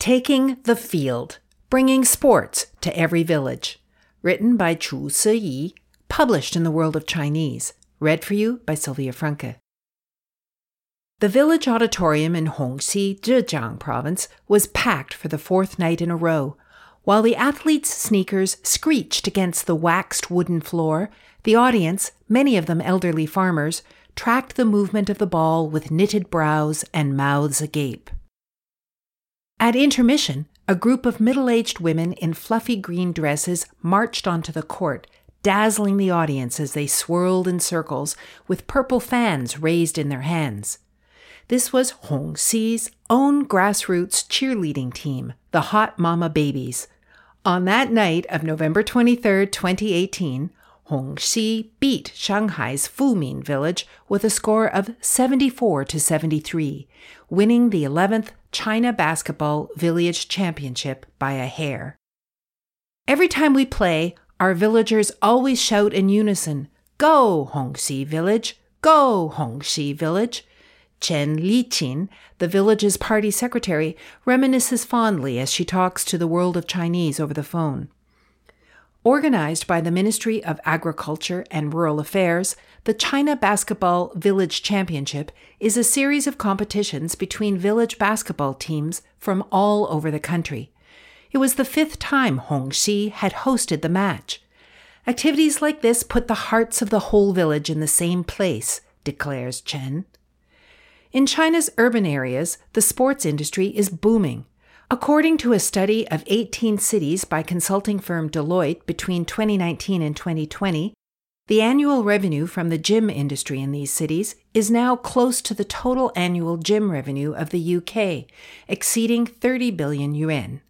Taking the Field, Bringing Sports to Every Village. Written by Chu Siyi, published in the World of Chinese. Read for you by Sylvia Franke. The village auditorium in Hongxi, Zhejiang province, was packed for the fourth night in a row. While the athletes' sneakers screeched against the waxed wooden floor, the audience, many of them elderly farmers, tracked the movement of the ball with knitted brows and mouths agape. At intermission, a group of middle aged women in fluffy green dresses marched onto the court, dazzling the audience as they swirled in circles with purple fans raised in their hands. This was Hongxi's own grassroots cheerleading team, the Hot Mama Babies. On that night of November 23, 2018, Hongxi beat Shanghai's Fumin village with a score of 74 to 73, winning the 11th China Basketball Village Championship by a hair. Every time we play, our villagers always shout in unison, Go, Hongxi Village! Go, Hongxi Village! Chen Liqin, the village's party secretary, reminisces fondly as she talks to the world of Chinese over the phone. Organized by the Ministry of Agriculture and Rural Affairs, the China Basketball Village Championship is a series of competitions between village basketball teams from all over the country. It was the fifth time Hongxi had hosted the match. Activities like this put the hearts of the whole village in the same place, declares Chen. In China's urban areas, the sports industry is booming. According to a study of 18 cities by consulting firm Deloitte between 2019 and 2020, the annual revenue from the gym industry in these cities is now close to the total annual gym revenue of the UK, exceeding 30 billion yuan.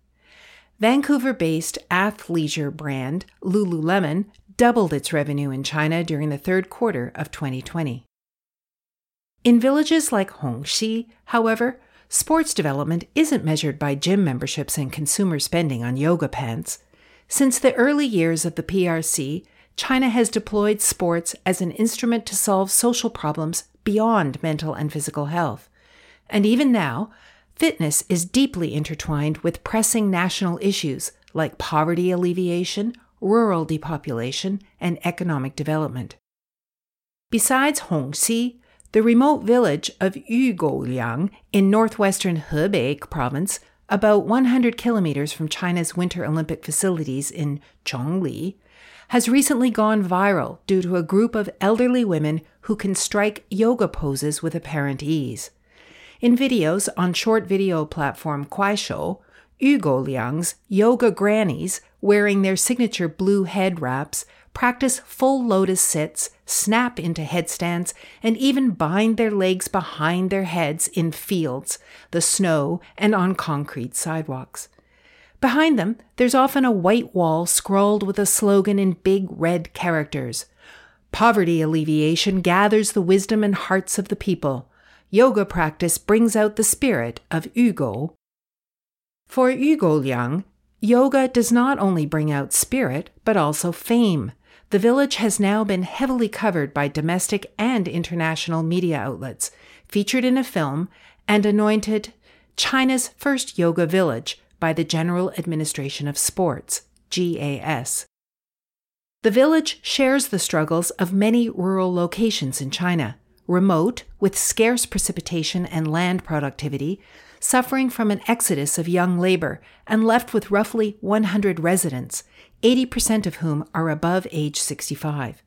Vancouver based athleisure brand Lululemon doubled its revenue in China during the third quarter of 2020. In villages like Hongxi, however, sports development isn't measured by gym memberships and consumer spending on yoga pants. Since the early years of the PRC, China has deployed sports as an instrument to solve social problems beyond mental and physical health. And even now, fitness is deeply intertwined with pressing national issues like poverty alleviation, rural depopulation, and economic development. Besides Hongxi, the remote village of Yugouliang in northwestern Hebei province, about 100 kilometers from China's Winter Olympic facilities in Chongli, has recently gone viral due to a group of elderly women who can strike yoga poses with apparent ease. In videos on short video platform Kuaishou, Yugouliang's yoga grannies, wearing their signature blue head wraps, practice full lotus sits, snap into headstands, and even bind their legs behind their heads in fields, the snow, and on concrete sidewalks. Behind them, there's often a white wall scrawled with a slogan in big red characters Poverty alleviation gathers the wisdom and hearts of the people. Yoga practice brings out the spirit of Yugou. For Yugouliang, yoga does not only bring out spirit, but also fame. The village has now been heavily covered by domestic and international media outlets, featured in a film, and anointed China's first yoga village by the General Administration of Sports, GAS. The village shares the struggles of many rural locations in China, remote, with scarce precipitation and land productivity, suffering from an exodus of young labor and left with roughly 100 residents, 80% of whom are above age 65.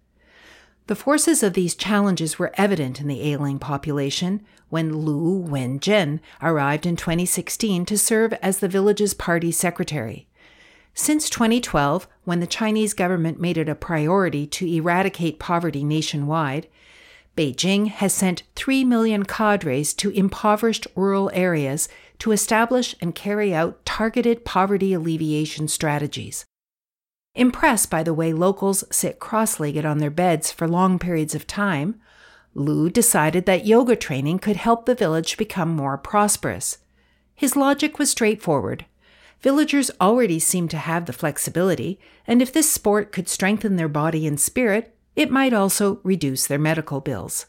The forces of these challenges were evident in the ailing population when Lu Wenjin arrived in 2016 to serve as the village's party secretary. Since 2012, when the Chinese government made it a priority to eradicate poverty nationwide, Beijing has sent 3 million cadres to impoverished rural areas to establish and carry out targeted poverty alleviation strategies. Impressed by the way locals sit cross legged on their beds for long periods of time, Lu decided that yoga training could help the village become more prosperous. His logic was straightforward. Villagers already seemed to have the flexibility, and if this sport could strengthen their body and spirit, it might also reduce their medical bills.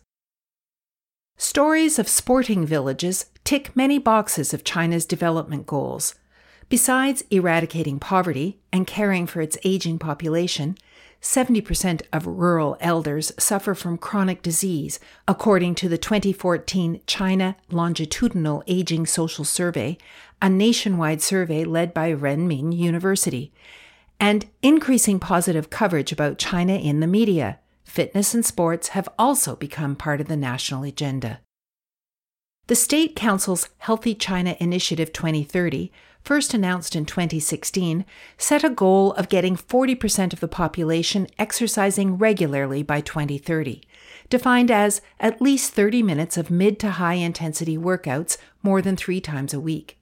Stories of sporting villages tick many boxes of China's development goals. Besides eradicating poverty and caring for its aging population, 70% of rural elders suffer from chronic disease, according to the 2014 China Longitudinal Aging Social Survey, a nationwide survey led by Renmin University, and increasing positive coverage about China in the media. Fitness and sports have also become part of the national agenda. The State Council's Healthy China Initiative 2030 first announced in 2016, set a goal of getting 40% of the population exercising regularly by 2030, defined as at least 30 minutes of mid to high intensity workouts more than three times a week.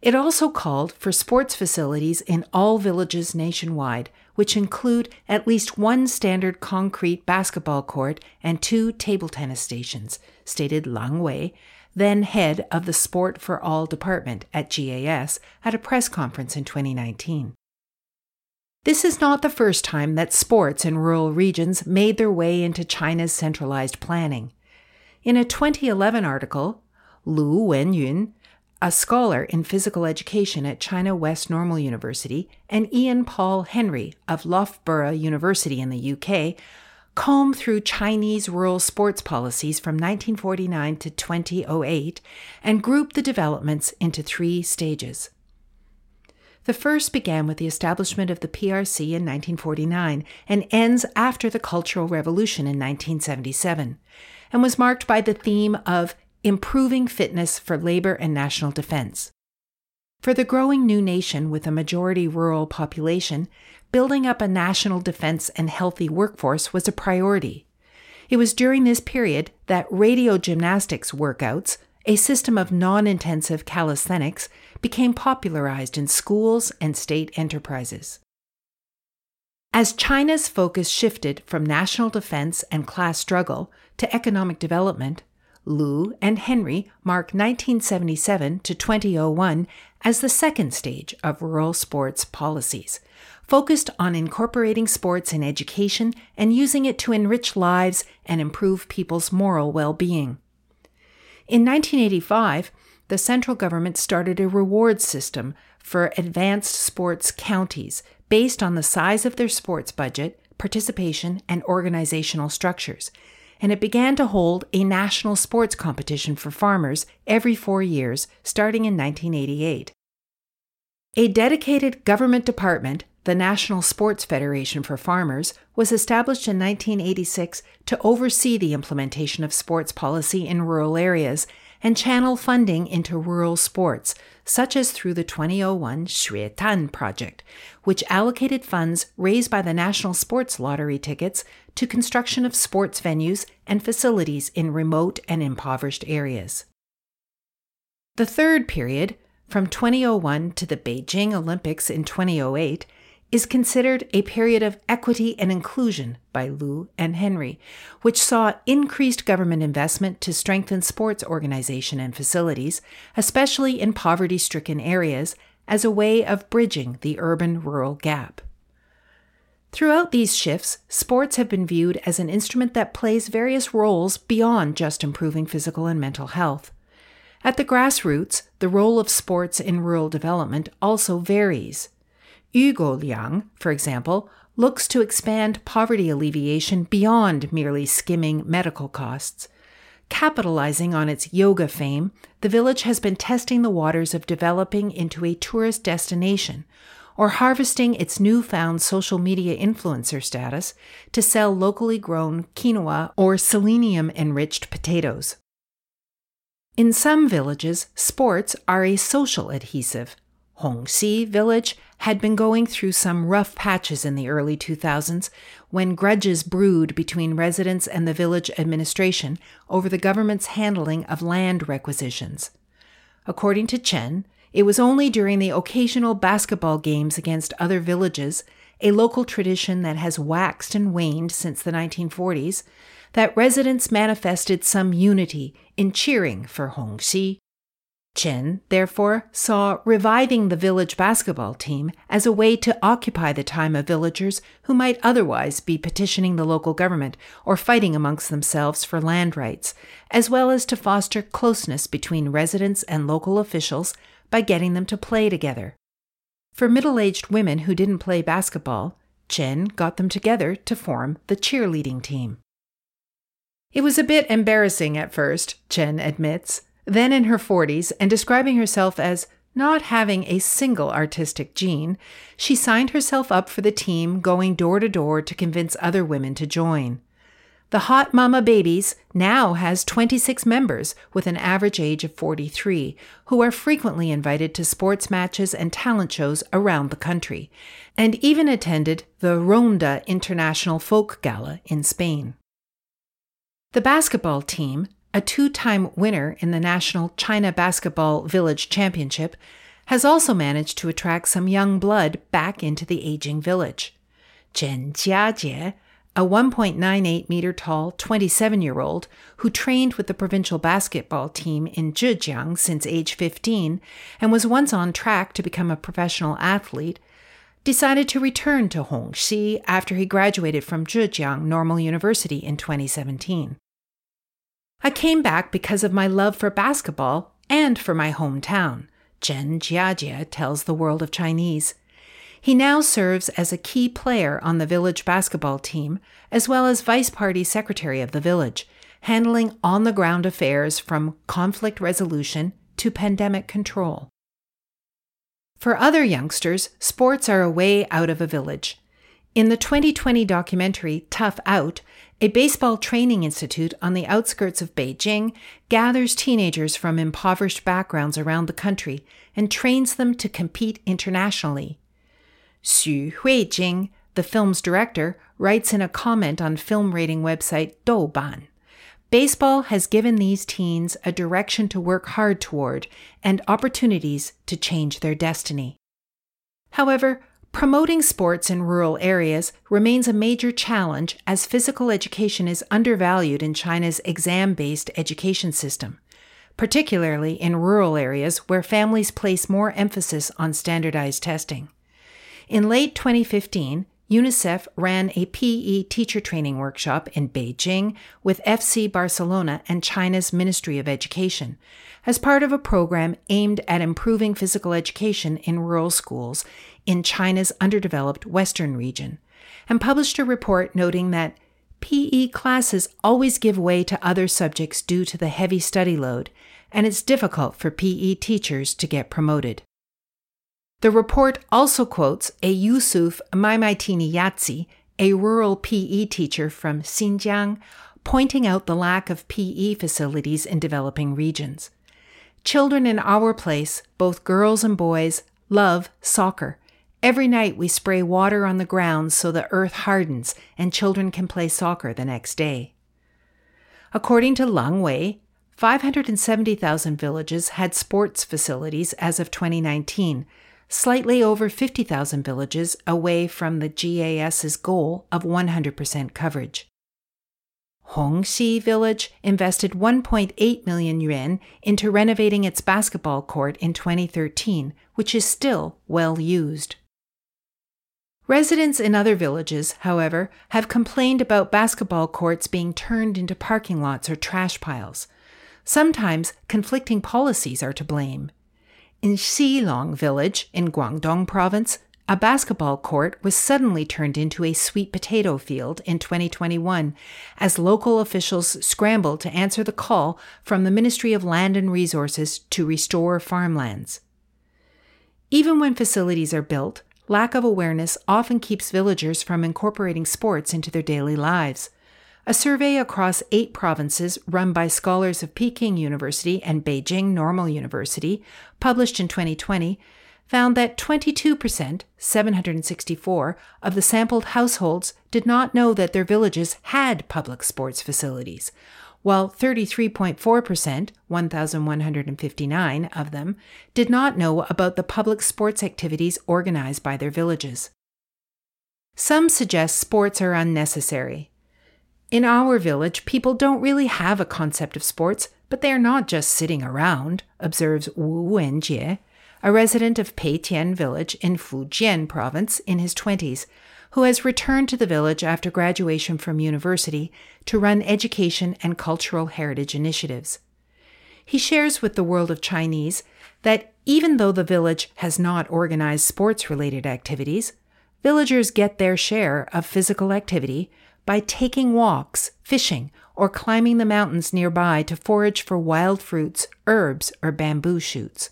It also called for sports facilities in all villages nationwide, which include at least one standard concrete basketball court and two table tennis stations, stated Lang Wei, then head of the Sport for All department at GAS, at a press conference in 2019. This is not the first time that sports in rural regions made their way into China's centralized planning. In a 2011 article, Lu Wenyun, a scholar in physical education at China West Normal University, and Ian Paul Henry of Loughborough University in the UK comb through Chinese rural sports policies from 1949 to 2008 and group the developments into three stages. The first began with the establishment of the PRC in 1949 and ends after the Cultural Revolution in 1977, and was marked by the theme of improving fitness for labor and national defense. For the growing new nation with a majority rural population, building up a national defense and healthy workforce was a priority. It was during this period that radio gymnastics workouts, a system of non intensive calisthenics, became popularized in schools and state enterprises. As China's focus shifted from national defense and class struggle to economic development, Lu and Henry mark 1977 to 2001 as the second stage of rural sports policies, focused on incorporating sports in education and using it to enrich lives and improve people's moral well being. In 1985, the central government started a reward system for advanced sports counties based on the size of their sports budget, participation, and organizational structures. And it began to hold a national sports competition for farmers every four years, starting in 1988. A dedicated government department the National Sports Federation for Farmers was established in 1986 to oversee the implementation of sports policy in rural areas and channel funding into rural sports, such as through the 2001 Xue Tan project, which allocated funds raised by the National Sports Lottery tickets to construction of sports venues and facilities in remote and impoverished areas. The third period, from 2001 to the Beijing Olympics in 2008, is considered a period of equity and inclusion by Lu and Henry, which saw increased government investment to strengthen sports organization and facilities, especially in poverty stricken areas, as a way of bridging the urban rural gap. Throughout these shifts, sports have been viewed as an instrument that plays various roles beyond just improving physical and mental health. At the grassroots, the role of sports in rural development also varies. Yugouliang, for example, looks to expand poverty alleviation beyond merely skimming medical costs. Capitalizing on its yoga fame, the village has been testing the waters of developing into a tourist destination or harvesting its newfound social media influencer status to sell locally grown quinoa or selenium enriched potatoes. In some villages, sports are a social adhesive. Hongxi village had been going through some rough patches in the early 2000s when grudges brewed between residents and the village administration over the government's handling of land requisitions. According to Chen, It was only during the occasional basketball games against other villages, a local tradition that has waxed and waned since the 1940s, that residents manifested some unity in cheering for Hongxi. Chen, therefore, saw reviving the village basketball team as a way to occupy the time of villagers who might otherwise be petitioning the local government or fighting amongst themselves for land rights, as well as to foster closeness between residents and local officials by getting them to play together. For middle aged women who didn't play basketball, Chen got them together to form the cheerleading team. It was a bit embarrassing at first, Chen admits, then in her 40s and describing herself as not having a single artistic gene, she signed herself up for the team, going door to door to convince other women to join. The Hot Mama Babies now has 26 members with an average age of 43, who are frequently invited to sports matches and talent shows around the country, and even attended the Ronda International Folk Gala in Spain. The basketball team, a two time winner in the National China Basketball Village Championship, has also managed to attract some young blood back into the aging village. Chen Jiajie, a 1.98 meter tall 27 year old who trained with the provincial basketball team in Zhejiang since age 15 and was once on track to become a professional athlete, decided to return to Hongxi after he graduated from Zhejiang Normal University in 2017. I came back because of my love for basketball and for my hometown, Chen Jiajie tells the World of Chinese. He now serves as a key player on the village basketball team, as well as vice party secretary of the village, handling on the ground affairs from conflict resolution to pandemic control. For other youngsters, sports are a way out of a village. In the 2020 documentary Tough Out, a baseball training institute on the outskirts of Beijing gathers teenagers from impoverished backgrounds around the country and trains them to compete internationally. Xu Huijing, the film's director, writes in a comment on film rating website Douban. Baseball has given these teens a direction to work hard toward and opportunities to change their destiny. However, promoting sports in rural areas remains a major challenge as physical education is undervalued in China's exam based education system, particularly in rural areas where families place more emphasis on standardized testing. In late 2015, UNICEF ran a PE teacher training workshop in Beijing with FC Barcelona and China's Ministry of Education as part of a program aimed at improving physical education in rural schools in China's underdeveloped Western region, and published a report noting that PE classes always give way to other subjects due to the heavy study load, and it's difficult for PE teachers to get promoted. The report also quotes a Yusuf Maimaitini Yatsi, a rural PE teacher from Xinjiang, pointing out the lack of PE facilities in developing regions. Children in our place, both girls and boys, love soccer. Every night we spray water on the ground so the earth hardens and children can play soccer the next day. According to Lang Wei, 570,000 villages had sports facilities as of 2019, slightly over 50,000 villages away from the GAS's goal of 100% coverage. Hongxi Village invested 1.8 million yuan into renovating its basketball court in 2013, which is still well used. Residents in other villages, however, have complained about basketball courts being turned into parking lots or trash piles. Sometimes conflicting policies are to blame. In Xilong village in Guangdong province, a basketball court was suddenly turned into a sweet potato field in 2021 as local officials scrambled to answer the call from the Ministry of Land and Resources to restore farmlands. Even when facilities are built, lack of awareness often keeps villagers from incorporating sports into their daily lives. A survey across eight provinces run by scholars of Peking University and Beijing Normal University, published in 2020, found that 22%, 764, of the sampled households did not know that their villages had public sports facilities, while 33.4%, 1,159 of them, did not know about the public sports activities organized by their villages. Some suggest sports are unnecessary. In our village, people don't really have a concept of sports, but they are not just sitting around, observes Wu Wenjie, a resident of Peitian village in Fujian province in his 20s, who has returned to the village after graduation from university to run education and cultural heritage initiatives. He shares with the world of Chinese that even though the village has not organized sports related activities, villagers get their share of physical activity by taking walks, fishing, or climbing the mountains nearby to forage for wild fruits, herbs, or bamboo shoots.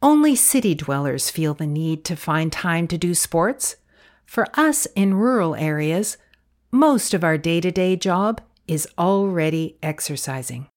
Only city dwellers feel the need to find time to do sports. For us in rural areas, most of our day to day job is already exercising.